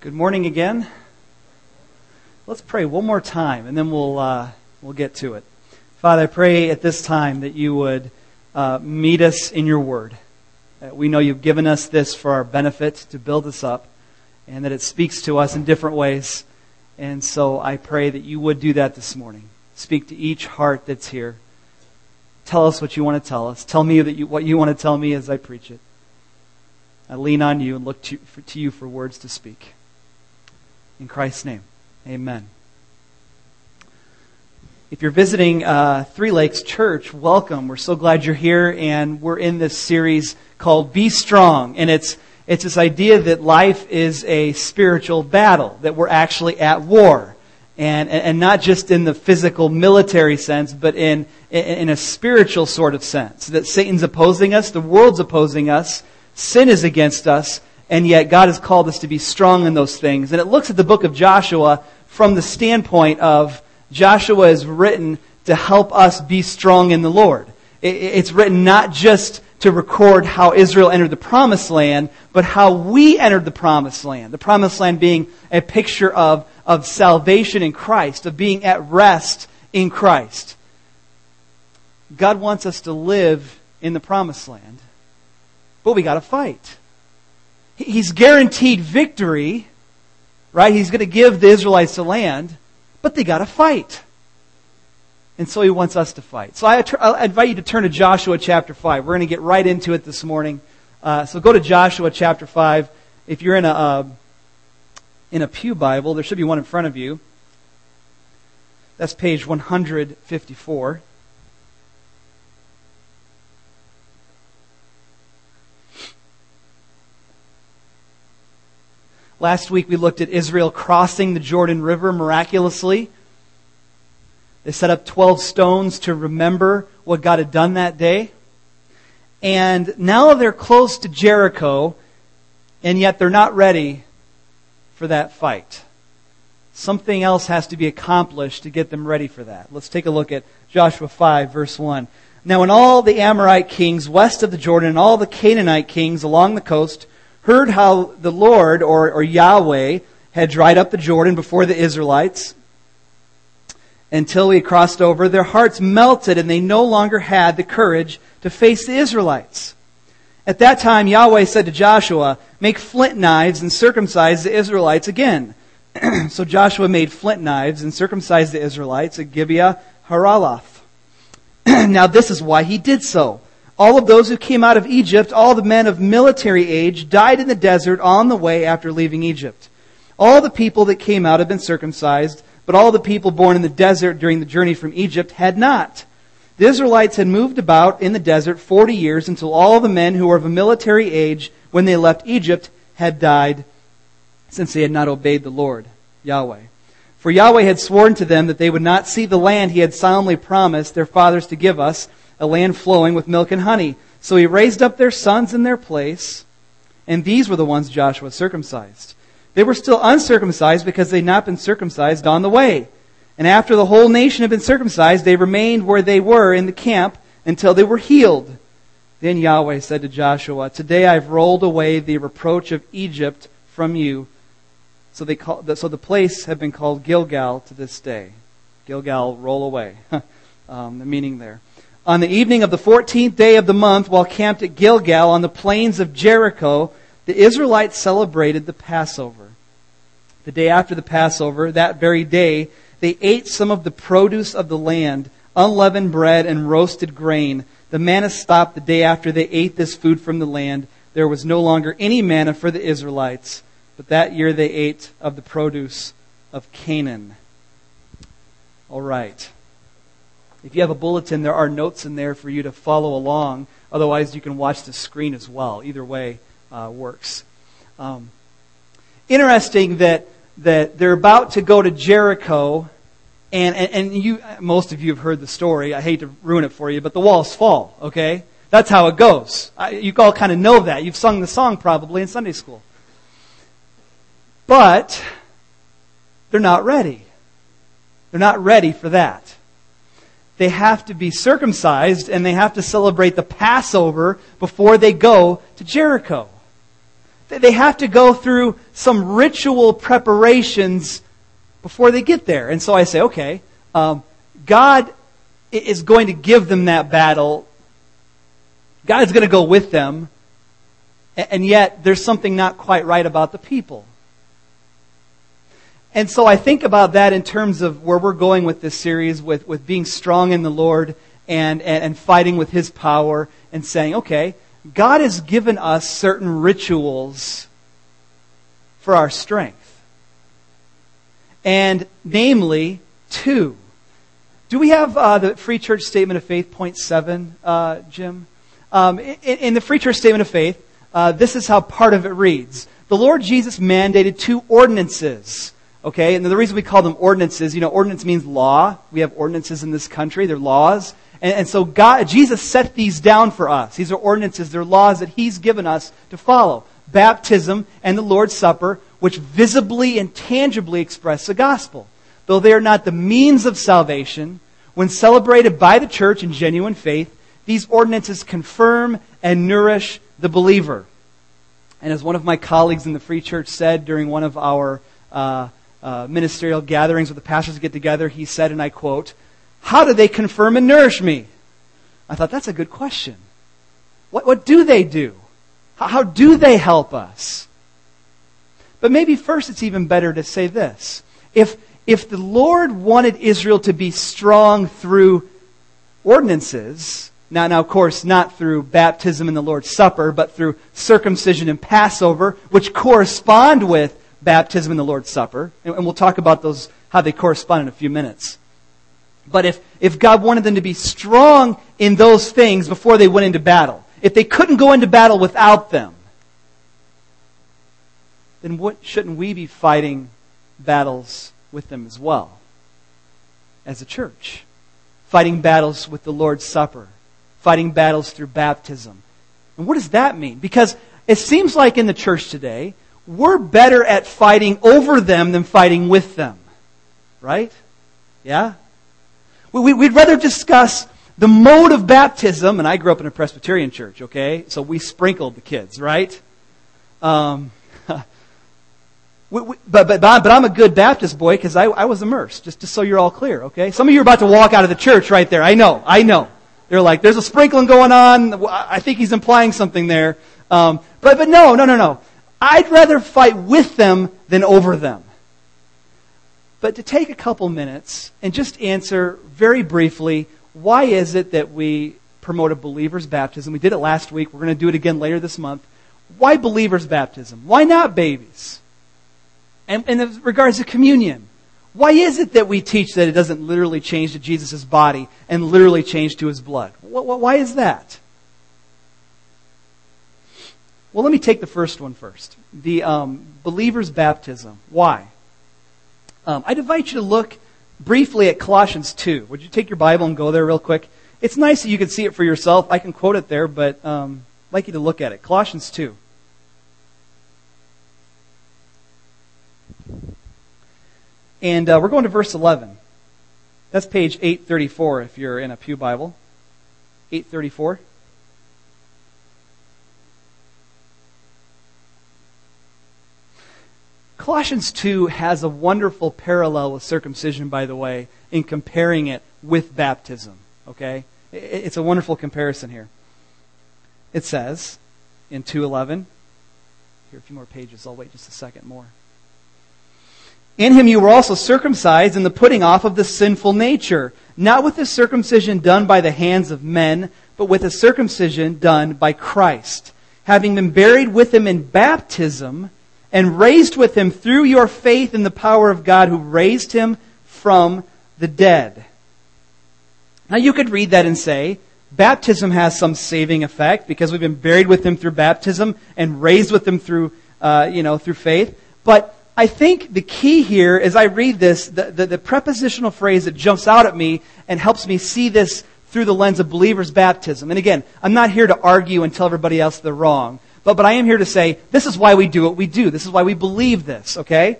Good morning again. Let's pray one more time, and then we'll uh, we'll get to it. Father, I pray at this time that you would uh, meet us in your word. Uh, we know you've given us this for our benefit to build us up, and that it speaks to us in different ways. And so I pray that you would do that this morning. Speak to each heart that's here. Tell us what you want to tell us. Tell me that you, what you want to tell me as I preach it. I lean on you and look to, for, to you for words to speak. In Christ's name, amen. If you're visiting uh, Three Lakes Church, welcome. We're so glad you're here, and we're in this series called Be Strong. And it's, it's this idea that life is a spiritual battle, that we're actually at war. And, and not just in the physical military sense, but in, in a spiritual sort of sense. That Satan's opposing us, the world's opposing us, sin is against us, and yet God has called us to be strong in those things. And it looks at the book of Joshua from the standpoint of Joshua is written to help us be strong in the Lord. It's written not just to record how Israel entered the promised land, but how we entered the promised land. The promised land being a picture of, of salvation in Christ, of being at rest in Christ. God wants us to live in the promised land, but we gotta fight. He's guaranteed victory, right? He's going to give the Israelites the land, but they got to fight. And so he wants us to fight. So I, I, invite you to turn to Joshua chapter 5. We're going to get right into it this morning. Uh, so go to Joshua chapter 5. If you're in a, uh, in a Pew Bible, there should be one in front of you. That's page 154. Last week we looked at Israel crossing the Jordan River miraculously. They set up 12 stones to remember what God had done that day. And now they're close to Jericho, and yet they're not ready for that fight. Something else has to be accomplished to get them ready for that. Let's take a look at Joshua 5, verse 1. Now, when all the Amorite kings west of the Jordan and all the Canaanite kings along the coast heard how the Lord, or, or Yahweh, had dried up the Jordan before the Israelites until he crossed over, their hearts melted and they no longer had the courage to face the Israelites. At that time, Yahweh said to Joshua, Make flint knives and circumcise the Israelites again. so Joshua made flint knives and circumcised the Israelites at Gibeath Haaraloth. now this is why he did so. All of those who came out of Egypt, all the men of military age, died in the desert on the way after leaving Egypt. All the people that came out had been circumcised, but all the people born in the desert during the journey from Egypt had not. The Israelites had moved about in the desert 40 years until all the men who were of a military age when they left Egypt had died since they had not obeyed the Lord, Yahweh. For Yahweh had sworn to them that they would not see the land he had solemnly promised their fathers to give us, a land flowing with milk and honey. So he raised up their sons in their place, and these were the ones Joshua circumcised. They were still uncircumcised because they had not been circumcised on the way. And after the whole nation had been circumcised, they remained where they were in the camp until they were healed. Then Yahweh said to Joshua, Today I've rolled away the reproach of Egypt from you. So, they call, so the place had been called Gilgal to this day. Gilgal, roll away. um, the meaning there. On the evening of the 14th day of the month, while camped at Gilgal on the plains of Jericho, the Israelites celebrated the Passover. The day after the Passover, that very day, they ate some of the produce of the land, unleavened bread and roasted grain. The manna stopped the day after they ate this food from the land. There was no longer any manna for the Israelites, but that year they ate of the produce of Canaan. All right. If you have a bulletin, there are notes in there for you to follow along. Otherwise, you can watch the screen as well. Either way uh, works. Um, interesting that that they're about to go to Jericho, and, and, and you most of you have heard the story. I hate to ruin it for you, but the walls fall. Okay, that's how it goes. I, you all kind of know that. You've sung the song probably in Sunday school, but they're not ready. They're not ready for that they have to be circumcised and they have to celebrate the Passover before they go to Jericho. they have to go through some ritual preparations before they get there. And so I say, okay, um, God is going to give them that battle. God's going to go with them. And yet, there's something not quite right about the people. And so I think about that in terms of where we're going with this series, with, with being strong in the Lord and, and, and fighting with His power and saying, okay, God has given us certain rituals for our strength. And namely, two. Do we have uh, the Free Church Statement of Faith, point seven, uh, Jim? Um, in, in, the Free Church Statement of Faith, uh, this is how part of it reads. The Lord Jesus mandated two ordinances. Okay, and the reason we call them ordinances, you know, ordinance means law. We have ordinances in this country, they're laws. And, and so God, Jesus set these down for us. These are ordinances, they're laws that He's given us to follow. Baptism and the Lord's Supper, which visibly and tangibly express the gospel. Though they are not the means of salvation, when celebrated by the church in genuine faith, these ordinances confirm and nourish the believer. And as one of my colleagues in the Free Church said during one of our uh, uh, ministerial gatherings where the pastors get together, he said, and I quote, how do they confirm and nourish me? I thought, that's a good question. What, what do they do? How, how do they help us? But maybe first it's even better to say this. If, if the Lord wanted Israel to be strong through ordinances, now, now, of course, not through baptism and the Lord's Supper, but through circumcision and Passover, which correspond with baptism and the Lord's Supper. And, we'll talk about those, how they correspond in a few minutes. But if, if God wanted them to be strong in those things before they went into battle, if they couldn't go into battle without them, then what, shouldn't we be fighting battles with them as well as a church? Fighting battles with the Lord's Supper, fighting battles through baptism. And what does that mean? Because it seems like in the church today, we're better at fighting over them than fighting with them. Right? Yeah? We'd rather discuss the mode of baptism, and I grew up in a Presbyterian church, okay? So we sprinkled the kids, right? Um, we, we, but, but, but I'm a good Baptist boy because I, I was immersed, just, just so you're all clear, okay? Some of you are about to walk out of the church right there. I know, I know. They're like, there's a sprinkling going on. I think he's implying something there. Um, but, but no, no, no, no. I'd rather fight with them than over them but to take a couple minutes and just answer very briefly why is it that we promote a believer's baptism? We did it last week. We're going to do it again later this month. Why believer's baptism? Why not babies? And in regards to communion, why is it that we teach that it doesn't literally change to Jesus' body and literally change to his blood? Why is that? Well, let me take the first one first. The um, believer's baptism. Why? Um, I'd invite you to look briefly at Colossians 2. Would you take your Bible and go there real quick? It's nice that you can see it for yourself. I can quote it there, but um, I'd like you to look at it. Colossians 2. And uh, we're going to verse 11. That's page 834 if you're in a Pew Bible. 834. Colossians 2 has a wonderful parallel with circumcision, by the way, in comparing it with baptism. Okay? It's a wonderful comparison here. It says in 2.11, here a few more pages, I'll wait just a second more. In him you were also circumcised in the putting off of the sinful nature, not with the circumcision done by the hands of men, but with a circumcision done by Christ, having been buried with him in baptism, and raised with him through your faith in the power of God who raised him from the dead. Now you could read that and say, baptism has some saving effect because we've been buried with him through baptism and raised with him through, uh, you know, through faith. But I think the key here, as I read this, the, the, the prepositional phrase that jumps out at me and helps me see this through the lens of believers' baptism. And again, I'm not here to argue and tell everybody else they're wrong. But, but I am here to say this is why we do what we do. This is why we believe this, okay?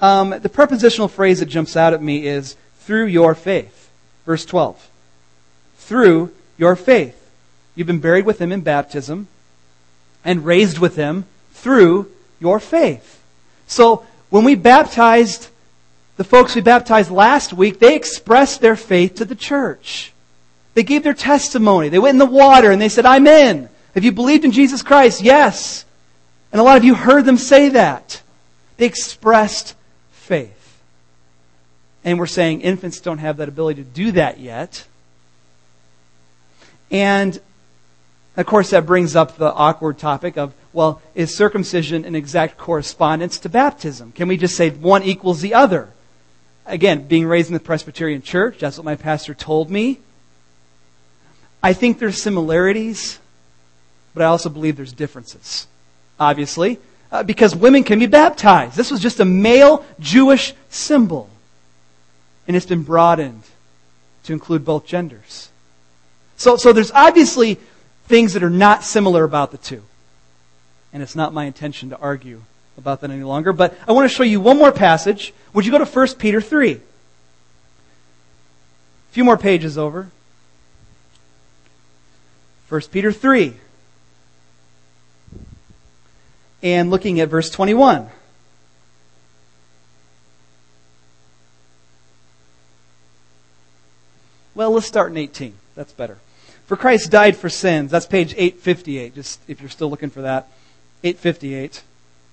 Um, the prepositional phrase that jumps out at me is through your faith. Verse 12. Through your faith. You've been buried with him in baptism and raised with him through your faith. So when we baptized the folks we baptized last week, they expressed their faith to the church. They gave their testimony. They went in the water and they said, I'm in. Have you believed in Jesus Christ? Yes. And a lot of you heard them say that. They expressed faith. And we're saying infants don't have that ability to do that yet. And of course, that brings up the awkward topic of, well, is circumcision an exact correspondence to baptism? Can we just say one equals the other? Again, being raised in the Presbyterian church, that's what my pastor told me. I think there's similarities, but I also believe there's differences. Obviously, uh, because women can be baptized. This was just a male Jewish symbol. And it's been broadened to include both genders. So, so there's obviously things that are not similar about the two. And it's not my intention to argue about that any longer. But I want to show you one more passage. Would you go to 1 Peter 3? A few more pages over. 1 Peter 3. And looking at verse 21. Well, let's start in 18. That's better. For Christ died for sins. That's page 858, just if you're still looking for that. 858.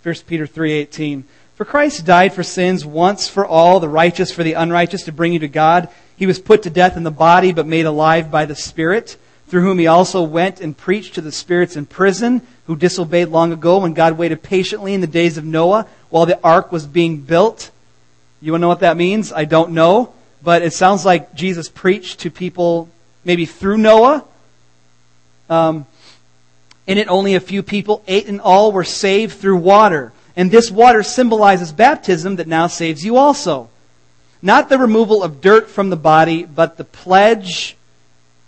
1 Peter 3:18. For Christ died for sins once for all, the righteous for the unrighteous to bring you to God. He was put to death in the body but made alive by the Spirit, through whom he also went and preached to the spirits in prison who disobeyed long ago when God waited patiently in the days of Noah while the ark was being built. You want to know what that means? I don't know, but it sounds like Jesus preached to people maybe through Noah. Um, in it, only a few people, eight in all, were saved through water. And this water symbolizes baptism that now saves you also. Not the removal of dirt from the body, but the pledge.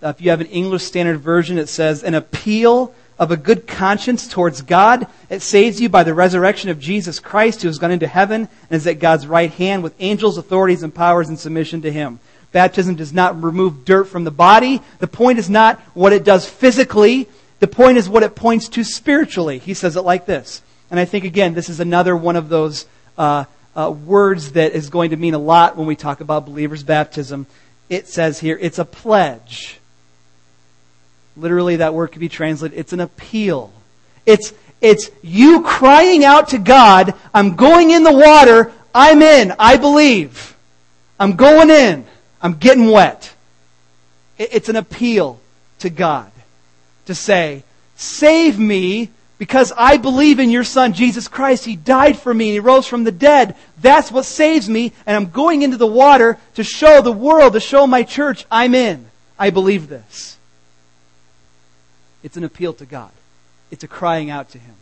Uh, if you have an English Standard Version, it says an appeal of a good conscience towards God. It saves you by the resurrection of Jesus Christ, who has gone into heaven and is at God's right hand with angels, authorities, and powers in submission to him. Baptism does not remove dirt from the body. The point is not what it does physically. The point is what it points to spiritually. He says it like this. And I think, again, this is another one of those uh, uh, words that is going to mean a lot when we talk about believers' baptism. It says here, it's a pledge. Literally, that word could be translated, it's an appeal. It's, it's you crying out to God, I'm going in the water, I'm in, I believe. I'm going in, I'm getting wet. It's an appeal to God to say, Save me because I believe in your Son, Jesus Christ. He died for me and He rose from the dead. That's what saves me, and I'm going into the water to show the world, to show my church, I'm in. I believe this. It's an appeal to God, it's a crying out to Him.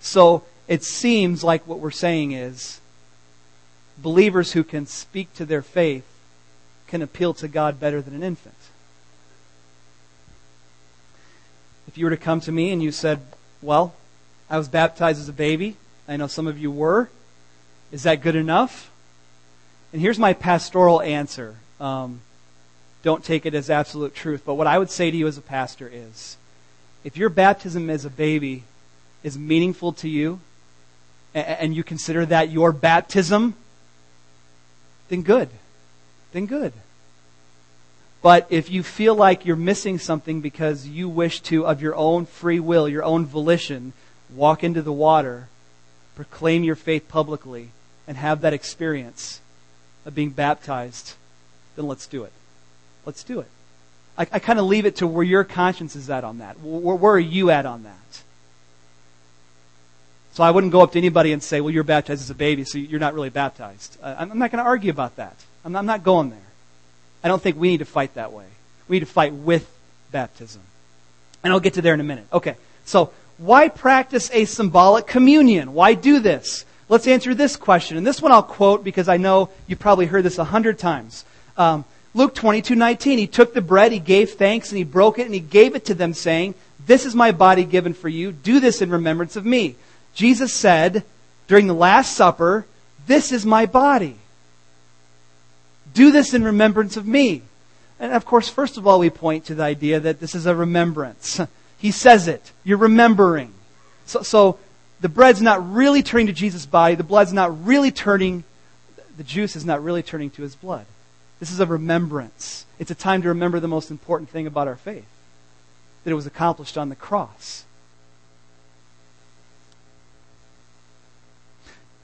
So it seems like what we're saying is believers who can speak to their faith can appeal to God better than an infant. If you were to come to me and you said, Well, I was baptized as a baby, I know some of you were, is that good enough? And here's my pastoral answer. Um, don't take it as absolute truth, but what I would say to you as a pastor is if your baptism as a baby is meaningful to you, and you consider that your baptism, then good. Then good. But if you feel like you're missing something because you wish to, of your own free will, your own volition, walk into the water, proclaim your faith publicly, and have that experience of being baptized, then let's do it. Let's do it. I, I kind of leave it to where your conscience is at on that. Where, where are you at on that? So I wouldn't go up to anybody and say, well, you're baptized as a baby, so you're not really baptized. I'm not going to argue about that. I'm not going there. I don't think we need to fight that way. We need to fight with baptism. And I'll get to there in a minute. Okay, so why practice a symbolic communion? Why do this? Let's answer this question. And this one I'll quote because I know you probably heard this a hundred times. Um, Luke 22, 19. He took the bread, he gave thanks, and he broke it, and he gave it to them, saying, This is my body given for you. Do this in remembrance of me. Jesus said during the Last Supper, This is my body. Do this in remembrance of me. And of course, first of all, we point to the idea that this is a remembrance. He says it. You're remembering. So, so the bread's not really turning to Jesus' body. The blood's not really turning, the juice is not really turning to his blood. This is a remembrance. It's a time to remember the most important thing about our faith that it was accomplished on the cross.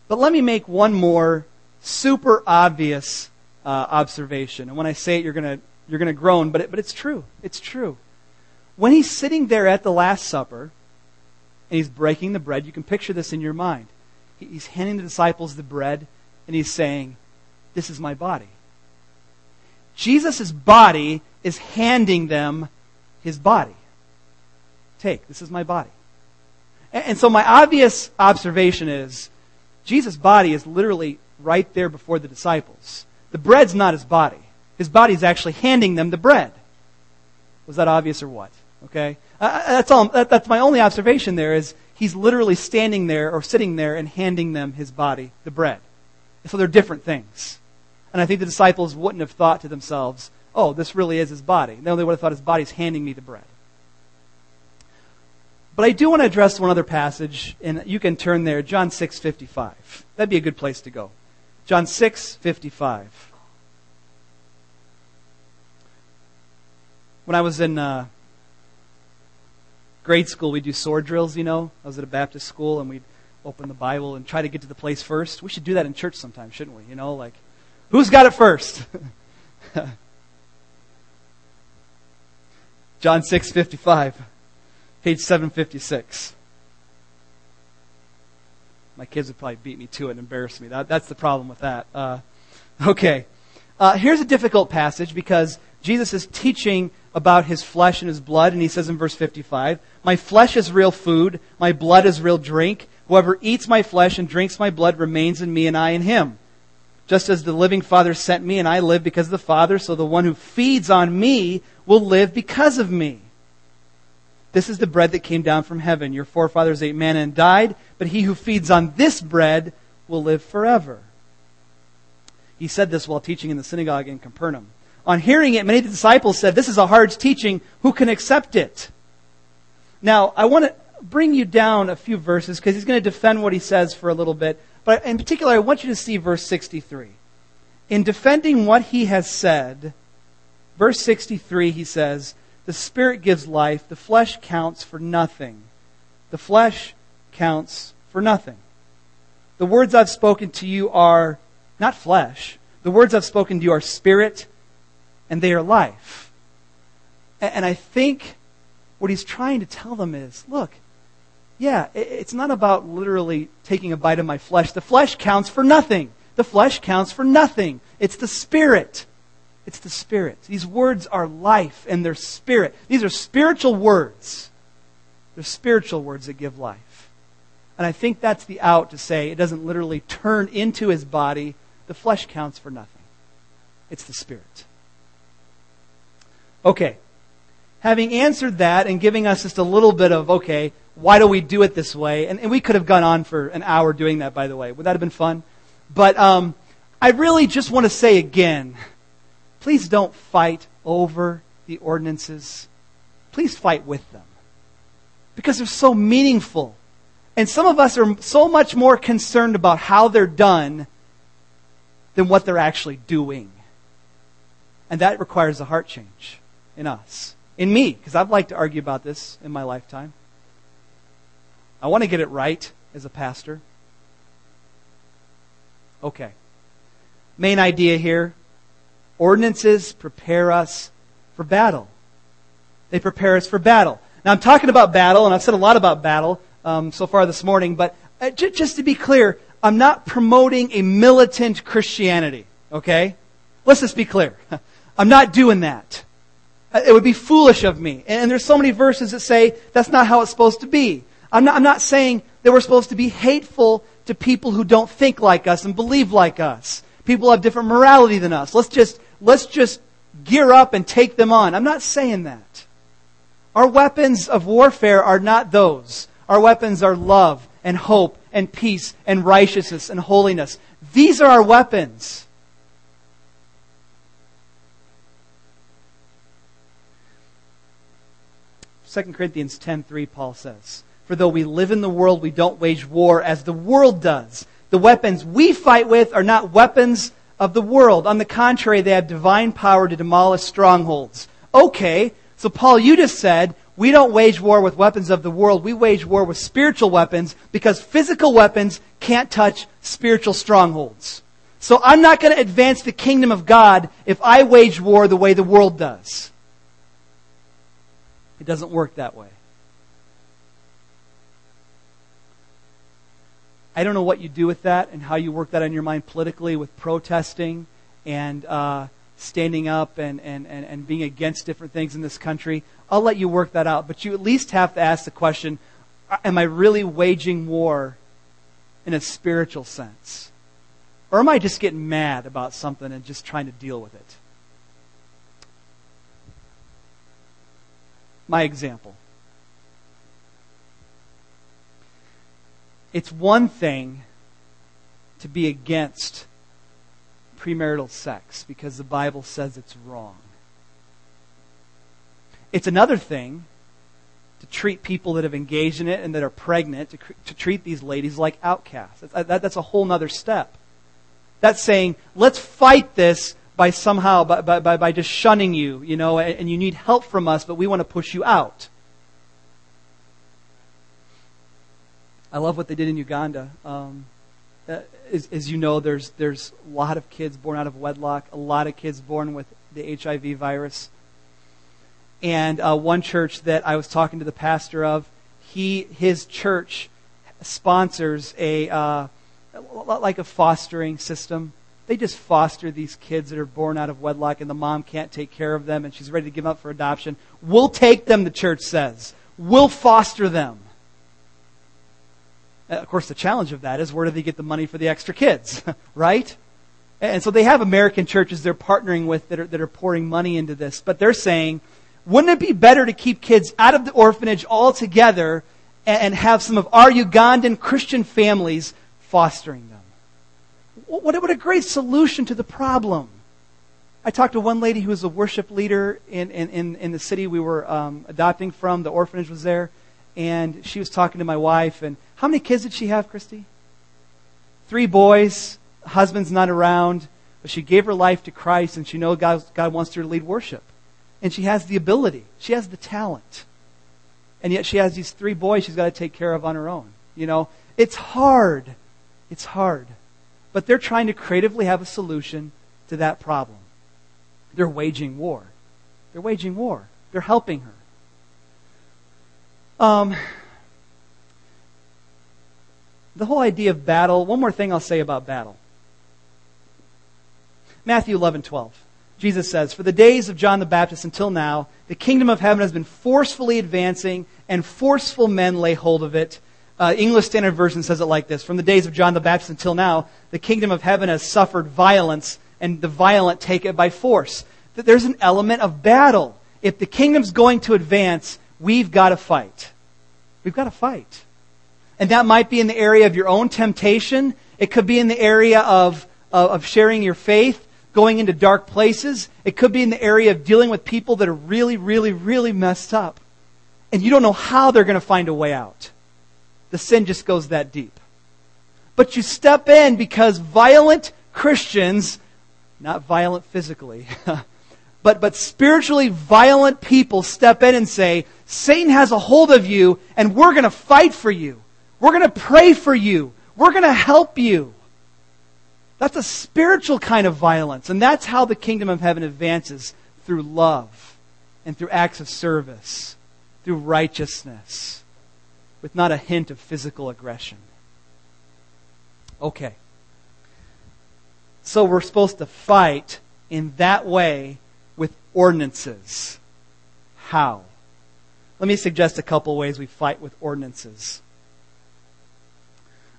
But let me make one more super obvious uh, observation. And when I say it, you're going you're to groan, but, it, but it's true. It's true. When he's sitting there at the Last Supper and he's breaking the bread, you can picture this in your mind. He's handing the disciples the bread and he's saying, This is my body. Jesus' body is handing them his body. Take, this is my body. And, and so my obvious observation is Jesus' body is literally right there before the disciples. The bread's not his body. His body is actually handing them the bread. Was that obvious or what? Okay? Uh, that's all. That, that's my only observation there is he's literally standing there or sitting there and handing them his body, the bread. So they're different things. And I think the disciples wouldn't have thought to themselves, oh, this really is his body. No, they would have thought his body's handing me the bread. But I do want to address one other passage, and you can turn there, John 6:55. That'd be a good place to go. John 6:55. When I was in uh, grade school, we do sword drills, you know. I was at a Baptist school, and we'd open the Bible and try to get to the place first. We should do that in church sometime, shouldn't we? You know, like, who's got it first? John 6:55, page 756. My kids would probably beat me to it and embarrass me. That, that's the problem with that. Uh, okay. Uh, here's a difficult passage because Jesus is teaching about his flesh and his blood, and he says in verse 55, My flesh is real food, my blood is real drink. Whoever eats my flesh and drinks my blood remains in me, and I in him. Just as the living Father sent me, and I live because of the Father, so the one who feeds on me will live because of me. This is the bread that came down from heaven. Your forefathers ate manna and died, but he who feeds on this bread will live forever. He said this while teaching in the synagogue in Capernaum. On hearing it, many of the disciples said, This is a hard teaching. Who can accept it? Now, I want to bring you down a few verses because he's going to defend what he says for a little bit. But in particular, I want you to see verse 63. In defending what he has said, verse 63, he says, The Spirit gives life, the flesh counts for nothing. The flesh counts for nothing. The words I've spoken to you are not flesh. The words I've spoken to you are spirit and they are life. And I think what he's trying to tell them is look, yeah, it's not about literally taking a bite of my flesh. The flesh counts for nothing. The flesh counts for nothing. It's the spirit. It's the spirit. These words are life and they're spirit. These are spiritual words. They're spiritual words that give life. And I think that's the out to say it doesn't literally turn into his body. The flesh counts for nothing. It's the spirit. Okay. Having answered that and giving us just a little bit of, okay, why do we do it this way? And, and we could have gone on for an hour doing that, by the way. Would that have been fun? But um, I really just want to say again please don't fight over the ordinances. Please fight with them. Because they're so meaningful. And some of us are so much more concerned about how they're done than what they're actually doing. And that requires a heart change in us. In me, because I'd like to argue about this in my lifetime. I want to get it right as a pastor. Okay. Main idea here ordinances prepare us for battle. They prepare us for battle. Now, I'm talking about battle, and I've said a lot about battle um, so far this morning, but uh, just to be clear, I'm not promoting a militant Christianity, okay? Let's just be clear. I'm not doing that. Uh, it would be foolish of me. And there's so many verses that say that's not how it's supposed to be. I'm not, I'm not saying that we're supposed to be hateful to people who don't think like us and believe like us. People have different morality than us. Let's just, let's just gear up and take them on. I'm not saying that. Our weapons of warfare are not those. Our weapons are love and hope and peace and righteousness and holiness. These are our weapons. 2 Corinthians 10:3 Paul says, For though we live in the world, we don't wage war as the world does. The weapons we fight with are not weapons of the world. On the contrary, they have divine power to demolish strongholds. Okay, so Paul, you just said we don't wage war with weapons of the world. We wage war with spiritual weapons because physical weapons can't touch spiritual strongholds. So I'm not going to advance the kingdom of God if I wage war the way the world does. It doesn't work that way. I don't know what you do with that and how you work that on your mind politically with protesting and uh, standing up and, and, and, and being against different things in this country. I'll let you work that out. But you at least have to ask the question Am I really waging war in a spiritual sense? Or am I just getting mad about something and just trying to deal with it? My example. It's one thing to be against premarital sex because the Bible says it's wrong. It's another thing to treat people that have engaged in it and that are pregnant, to, to treat these ladies like outcasts. That, that, that's a whole other step. That's saying, let's fight this by somehow, by, by, by just shunning you, you know, and, you need help from us, but we want to push you out. I love what they did in Uganda. Um, uh, as, as, you know, there's there's a lot of kids born out of wedlock, a lot of kids born with the HIV virus. And uh, one church that I was talking to the pastor of, he his church sponsors a uh, like a fostering system. They just foster these kids that are born out of wedlock, and the mom can't take care of them, and she's ready to give up for adoption. We'll take them, the church says. We'll foster them. Uh, of course, the challenge of that is where do they get the money for the extra kids, right? And so they have American churches they're partnering with that are, that are pouring money into this. But they're saying, wouldn't it be better to keep kids out of the orphanage altogether and have some of our Ugandan Christian families fostering them? What, what a great solution to the problem. I talked to one lady who was a worship leader in, in, in the city we were um, adopting from. The orphanage was there. And she was talking to my wife, and how many kids did she have, Christy? Three boys. Husband's not around. But she gave her life to Christ, and she knows God, God wants her to lead worship. And she has the ability. She has the talent. And yet she has these three boys she's got to take care of on her own. You know, it's hard. It's hard. But they're trying to creatively have a solution to that problem. They're waging war. They're waging war. They're helping her. Um, the whole idea of battle, one more thing I'll say about battle. Matthew 11, 12. Jesus says, For the days of John the Baptist until now, the kingdom of heaven has been forcefully advancing, and forceful men lay hold of it. Uh, English Standard Version says it like this From the days of John the Baptist until now, the kingdom of heaven has suffered violence, and the violent take it by force. There's an element of battle. If the kingdom's going to advance, we've got to fight. We've got to fight. And that might be in the area of your own temptation. It could be in the area of, of, of sharing your faith, going into dark places. It could be in the area of dealing with people that are really, really, really messed up. And you don't know how they're going to find a way out. The sin just goes that deep. But you step in because violent Christians, not violent physically, but, but spiritually violent people step in and say, Satan has a hold of you and we're going to fight for you. We're going to pray for you. We're going to help you. That's a spiritual kind of violence. And that's how the kingdom of heaven advances through love and through acts of service, through righteousness, with not a hint of physical aggression. Okay. So we're supposed to fight in that way with ordinances. How? Let me suggest a couple ways we fight with ordinances.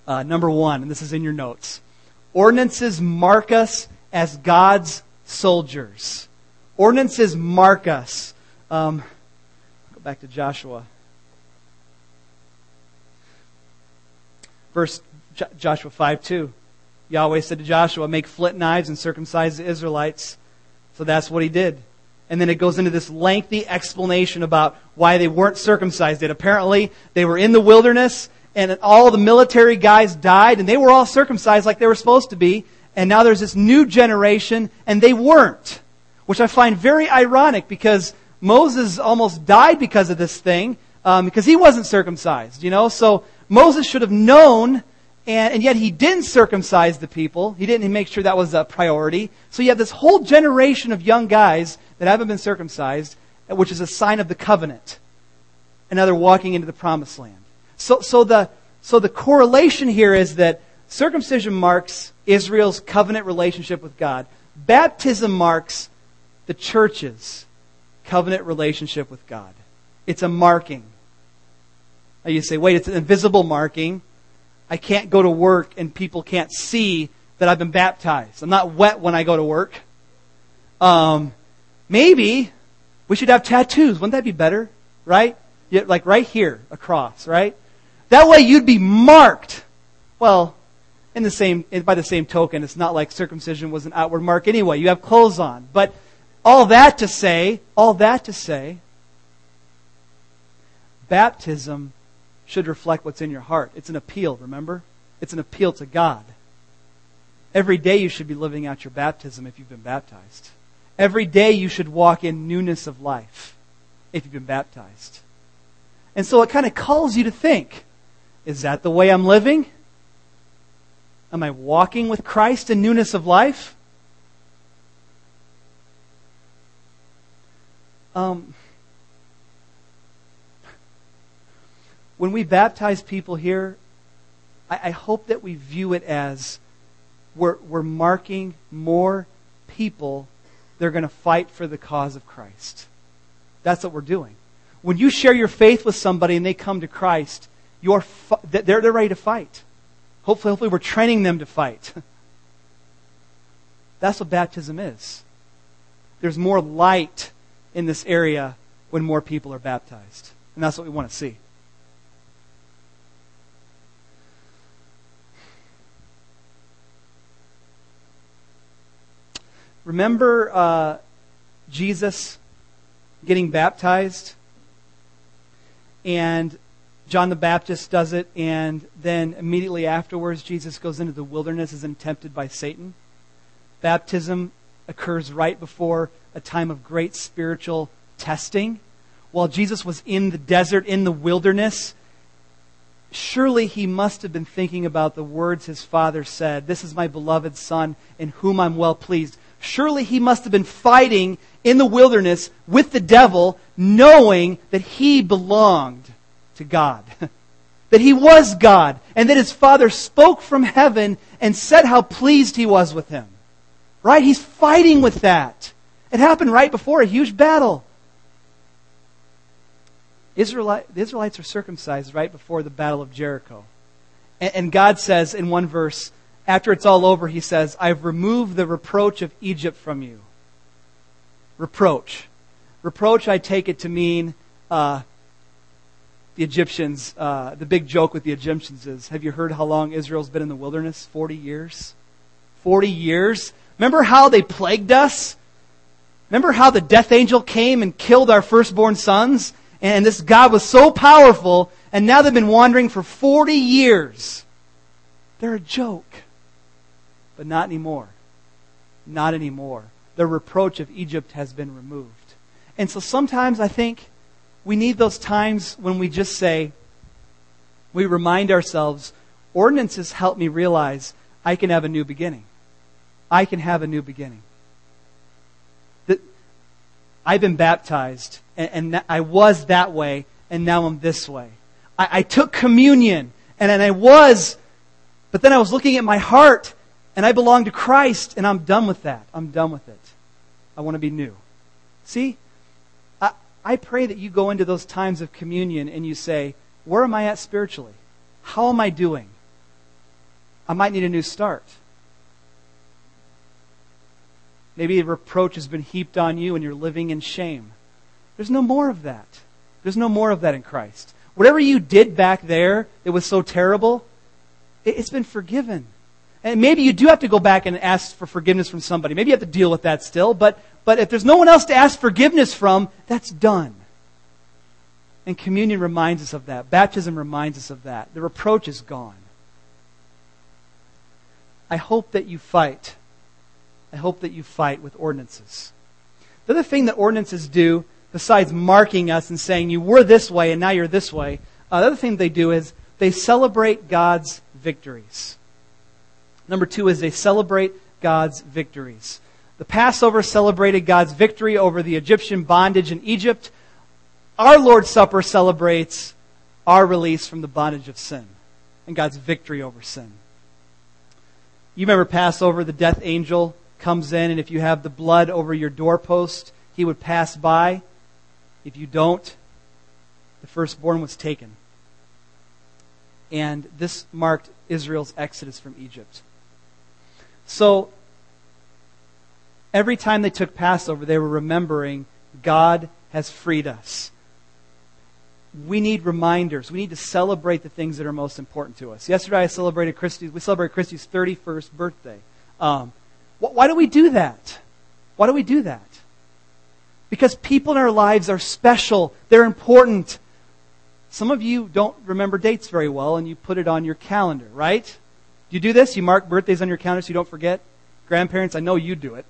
Uh, number one, and this is in your notes ordinances mark us as God's soldiers. Ordinances mark us. Um, go back to Joshua. J- Joshua 5 2. Yahweh said to Joshua, Make flint knives and circumcise the Israelites. So that's what he did. And then it goes into this lengthy explanation about why they weren't circumcised yet. Apparently, they were in the wilderness and all the military guys died and they were all circumcised like they were supposed to be. And now there's this new generation and they weren't. Which I find very ironic because Moses almost died because of this thing, um, because he wasn't circumcised, you know? So Moses should have known and, and, yet he didn't circumcise the people. He didn't make sure that was a priority. So you have this whole generation of young guys that haven't been circumcised, which is a sign of the covenant. And now they're walking into the promised land. So, so, the, so the correlation here is that circumcision marks Israel's covenant relationship with God. Baptism marks the church's covenant relationship with God. It's a marking. Now you say, wait, it's an invisible marking. I can't go to work and people can't see that I've been baptized. I'm not wet when I go to work. Um, maybe we should have tattoos. Wouldn't that be better? Right? Yeah, like right here across, right? That way you'd be marked. Well, in the same, by the same token, it's not like circumcision was an outward mark anyway. You have clothes on. But all that to say, all that to say, baptism should reflect what's in your heart. It's an appeal, remember? It's an appeal to God. Every day you should be living out your baptism if you've been baptized. Every day you should walk in newness of life if you've been baptized. And so it kind of calls you to think is that the way I'm living? Am I walking with Christ in newness of life? Um, when we baptize people here, I, I hope that we view it as we're, we're marking more people that are going to fight for the cause of Christ. That's what we're doing. When you share your faith with somebody and they come to Christ, you're, they're, they're ready to fight. Hopefully, hopefully, we're training them to fight. That's what baptism is. There's more light in this area when more people are baptized. And that's what we want to see. Remember uh, Jesus getting baptized? And John the Baptist does it, and then immediately afterwards, Jesus goes into the wilderness is tempted by Satan. Baptism occurs right before a time of great spiritual testing. While Jesus was in the desert, in the wilderness, surely he must have been thinking about the words his father said This is my beloved Son, in whom I'm well pleased. Surely he must have been fighting in the wilderness with the devil, knowing that he belonged to God. that he was God, and that his father spoke from heaven and said how pleased he was with him. Right? He's fighting with that. It happened right before a huge battle. Israelite, the Israelites are circumcised right before the Battle of Jericho. And, and God says in one verse, after it's all over, he says, I've removed the reproach of Egypt from you. Reproach. Reproach, I take it to mean uh, the Egyptians. Uh, the big joke with the Egyptians is have you heard how long Israel's been in the wilderness? 40 years. 40 years. Remember how they plagued us? Remember how the death angel came and killed our firstborn sons? And this God was so powerful, and now they've been wandering for 40 years. They're a joke. But not anymore. Not anymore. The reproach of Egypt has been removed. And so sometimes I think we need those times when we just say, we remind ourselves, ordinances help me realize I can have a new beginning. I can have a new beginning. That I've been baptized, and, and I was that way, and now I'm this way. I, I took communion, and, and I was, but then I was looking at my heart, and I belong to Christ, and I'm done with that. I'm done with it. I want to be new. See? I, I pray that you go into those times of communion and you say, Where am I at spiritually? How am I doing? I might need a new start. Maybe a reproach has been heaped on you and you're living in shame. There's no more of that. There's no more of that in Christ. Whatever you did back there that was so terrible, it's been forgiven. And maybe you do have to go back and ask for forgiveness from somebody. Maybe you have to deal with that still, but but if there's no one else to ask forgiveness from, that's done. And communion reminds us of that. Baptism reminds us of that. The reproach is gone. I hope that you fight. I hope that you fight with ordinances. The other thing that ordinances do, besides marking us and saying you were this way and now you're this way, uh, the other thing they do is they celebrate God's victories. Number two is they celebrate God's victories. The Passover celebrated God's victory over the Egyptian bondage in Egypt. Our Lord's Supper celebrates our release from the bondage of sin and God's victory over sin. You remember Passover, the death angel comes in, and if you have the blood over your doorpost, he would pass by. If you don't, the firstborn was taken. And this marked Israel's exodus from Egypt. So, every time they took Passover, they were remembering God has freed us. We need reminders. We need to celebrate the things that are most important to us. Yesterday, I celebrated Christy's. We celebrated Christy's 31st birthday. Um, wh- why do we do that? Why do we do that? Because people in our lives are special. They're important. Some of you don't remember dates very well, and you put it on your calendar, right? You do this? You mark birthdays on your calendar so you don't forget? Grandparents, I know you do it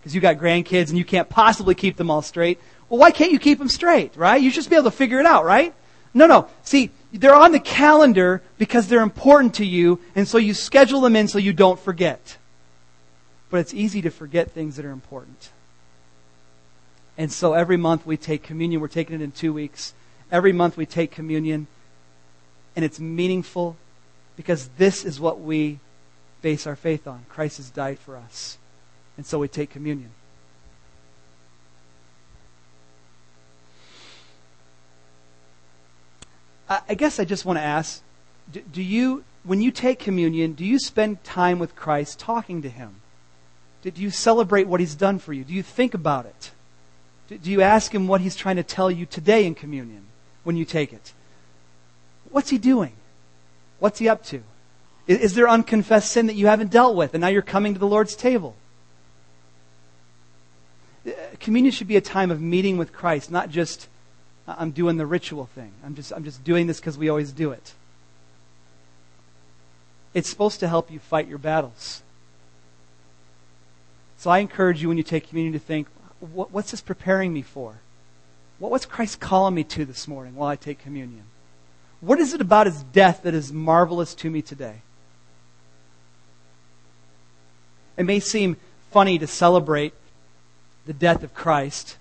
because you got grandkids and you can't possibly keep them all straight. Well, why can't you keep them straight, right? You should be able to figure it out, right? No, no. See, they're on the calendar because they're important to you, and so you schedule them in so you don't forget. But it's easy to forget things that are important. And so every month we take communion. We're taking it in two weeks. Every month we take communion, and it's meaningful because this is what we base our faith on. Christ has died for us. And so we take communion. I guess I just want to ask do you, when you take communion, do you spend time with Christ talking to Him? Do you celebrate what He's done for you? Do you think about it? Do you ask Him what He's trying to tell you today in communion when you take it? What's He doing? What's He up to? Is there unconfessed sin that you haven't dealt with and now you're coming to the Lord's table? Communion should be a time of meeting with Christ, not just I'm doing the ritual thing. I'm just, I'm just doing this because we always do it. It's supposed to help you fight your battles. So I encourage you when you take communion to think, what, what's this preparing me for? What, what's Christ calling me to this morning while I take communion? What is it about his death that is marvelous to me today? It may seem funny to celebrate the death of Christ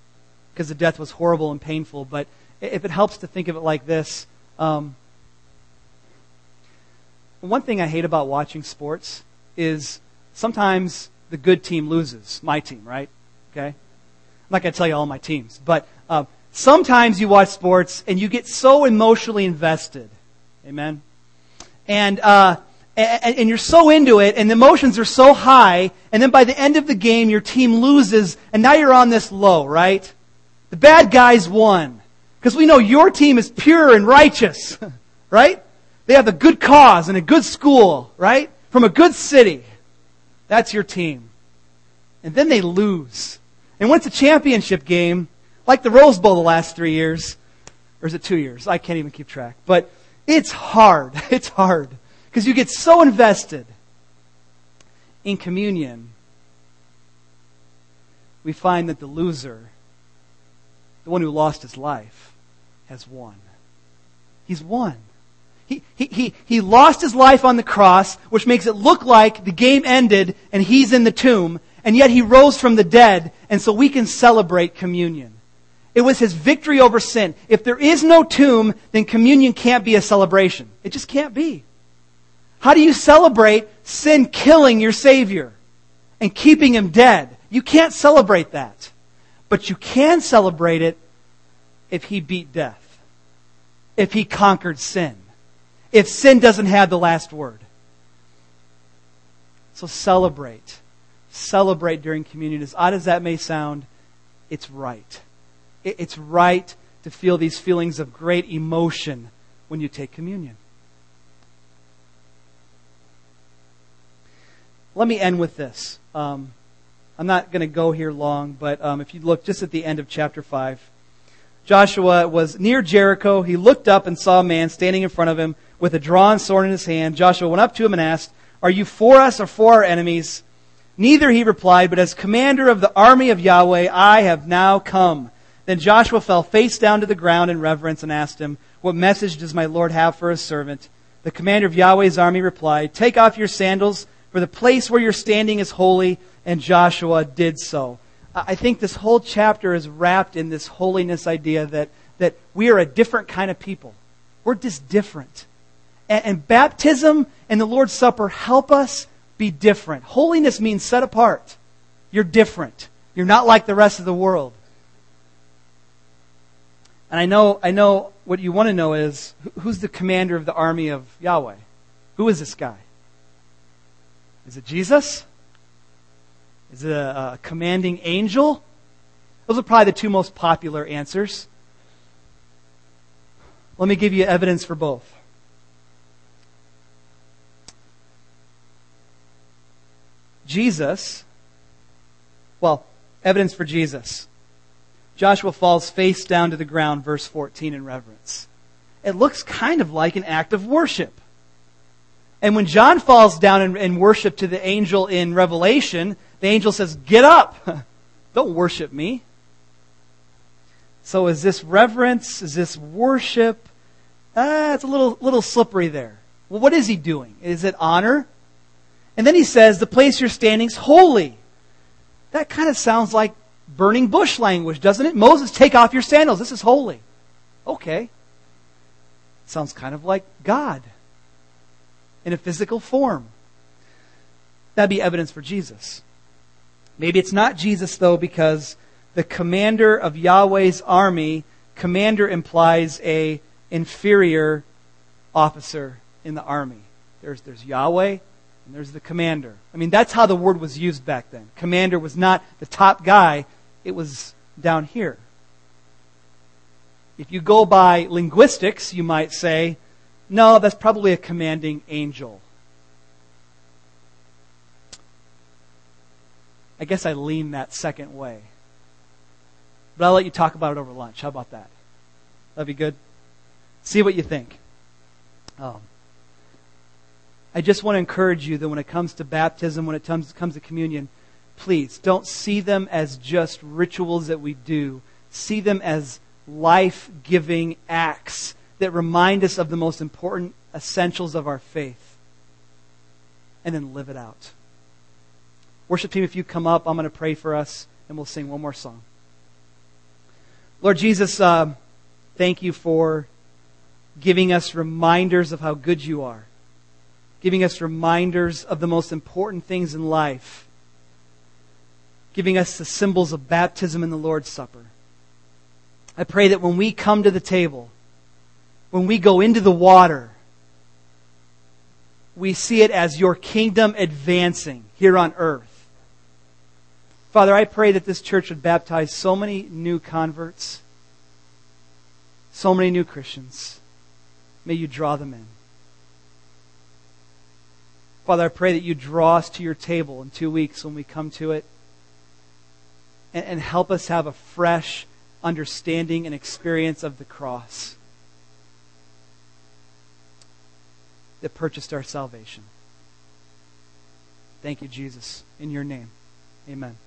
because the death was horrible and painful, but if it helps to think of it like this, um, one thing I hate about watching sports is sometimes the good team loses. My team, right? Okay? I'm not going to tell you all my teams, but uh, sometimes you watch sports and you get so emotionally invested. Amen? And, uh, and, and, you're so into it, and the emotions are so high, and then by the end of the game, your team loses, and now you're on this low, right? The bad guys won. Because we know your team is pure and righteous, right? They have a good cause and a good school, right? From a good city. That's your team. And then they lose. And when it's a championship game, like the Rose Bowl the last three years, or is it two years? I can't even keep track. But it's hard. It's hard. Because you get so invested in communion, we find that the loser, the one who lost his life, has won. He's won. He, he, he, he lost his life on the cross, which makes it look like the game ended and he's in the tomb, and yet he rose from the dead, and so we can celebrate communion. It was his victory over sin. If there is no tomb, then communion can't be a celebration. It just can't be. How do you celebrate sin killing your Savior and keeping him dead? You can't celebrate that. But you can celebrate it if he beat death, if he conquered sin, if sin doesn't have the last word. So celebrate. Celebrate during communion. As odd as that may sound, it's right. It's right to feel these feelings of great emotion when you take communion. Let me end with this. Um, I'm not going to go here long, but um, if you look just at the end of chapter 5, Joshua was near Jericho. He looked up and saw a man standing in front of him with a drawn sword in his hand. Joshua went up to him and asked, Are you for us or for our enemies? Neither, he replied, but as commander of the army of Yahweh, I have now come. Then Joshua fell face down to the ground in reverence and asked him, What message does my Lord have for his servant? The commander of Yahweh's army replied, Take off your sandals, for the place where you're standing is holy. And Joshua did so. I think this whole chapter is wrapped in this holiness idea that, that we are a different kind of people. We're just different. And, and baptism and the Lord's Supper help us be different. Holiness means set apart. You're different. You're not like the rest of the world. And I know, I know what you want to know is who's the commander of the army of Yahweh? Who is this guy? Is it Jesus? Is it a, a commanding angel? Those are probably the two most popular answers. Let me give you evidence for both. Jesus, well, evidence for Jesus. Joshua falls face down to the ground, verse 14, in reverence. It looks kind of like an act of worship. And when John falls down in, in worship to the angel in Revelation, the angel says, Get up! Don't worship me. So is this reverence? Is this worship? Ah, it's a little, little slippery there. Well, what is he doing? Is it honor? And then he says, The place you're standing is holy. That kind of sounds like burning bush language, doesn't it? Moses, take off your sandals. This is holy. Okay. Sounds kind of like God in a physical form. That'd be evidence for Jesus. Maybe it's not Jesus, though, because the commander of Yahweh's army, commander implies a inferior officer in the army. There's, there's Yahweh and there's the commander. I mean, that's how the word was used back then. Commander was not the top guy, it was down here. If you go by linguistics, you might say, no, that's probably a commanding angel. I guess I lean that second way. But I'll let you talk about it over lunch. How about that? That'd be good. See what you think. Um, I just want to encourage you that when it comes to baptism, when it comes, comes to communion, please don't see them as just rituals that we do. See them as life giving acts that remind us of the most important essentials of our faith. And then live it out. Worship team, if you come up, I'm going to pray for us and we'll sing one more song. Lord Jesus, uh, thank you for giving us reminders of how good you are, giving us reminders of the most important things in life, giving us the symbols of baptism and the Lord's Supper. I pray that when we come to the table, when we go into the water, we see it as your kingdom advancing here on earth. Father, I pray that this church would baptize so many new converts, so many new Christians. May you draw them in. Father, I pray that you draw us to your table in two weeks when we come to it and, and help us have a fresh understanding and experience of the cross that purchased our salvation. Thank you, Jesus. In your name, amen.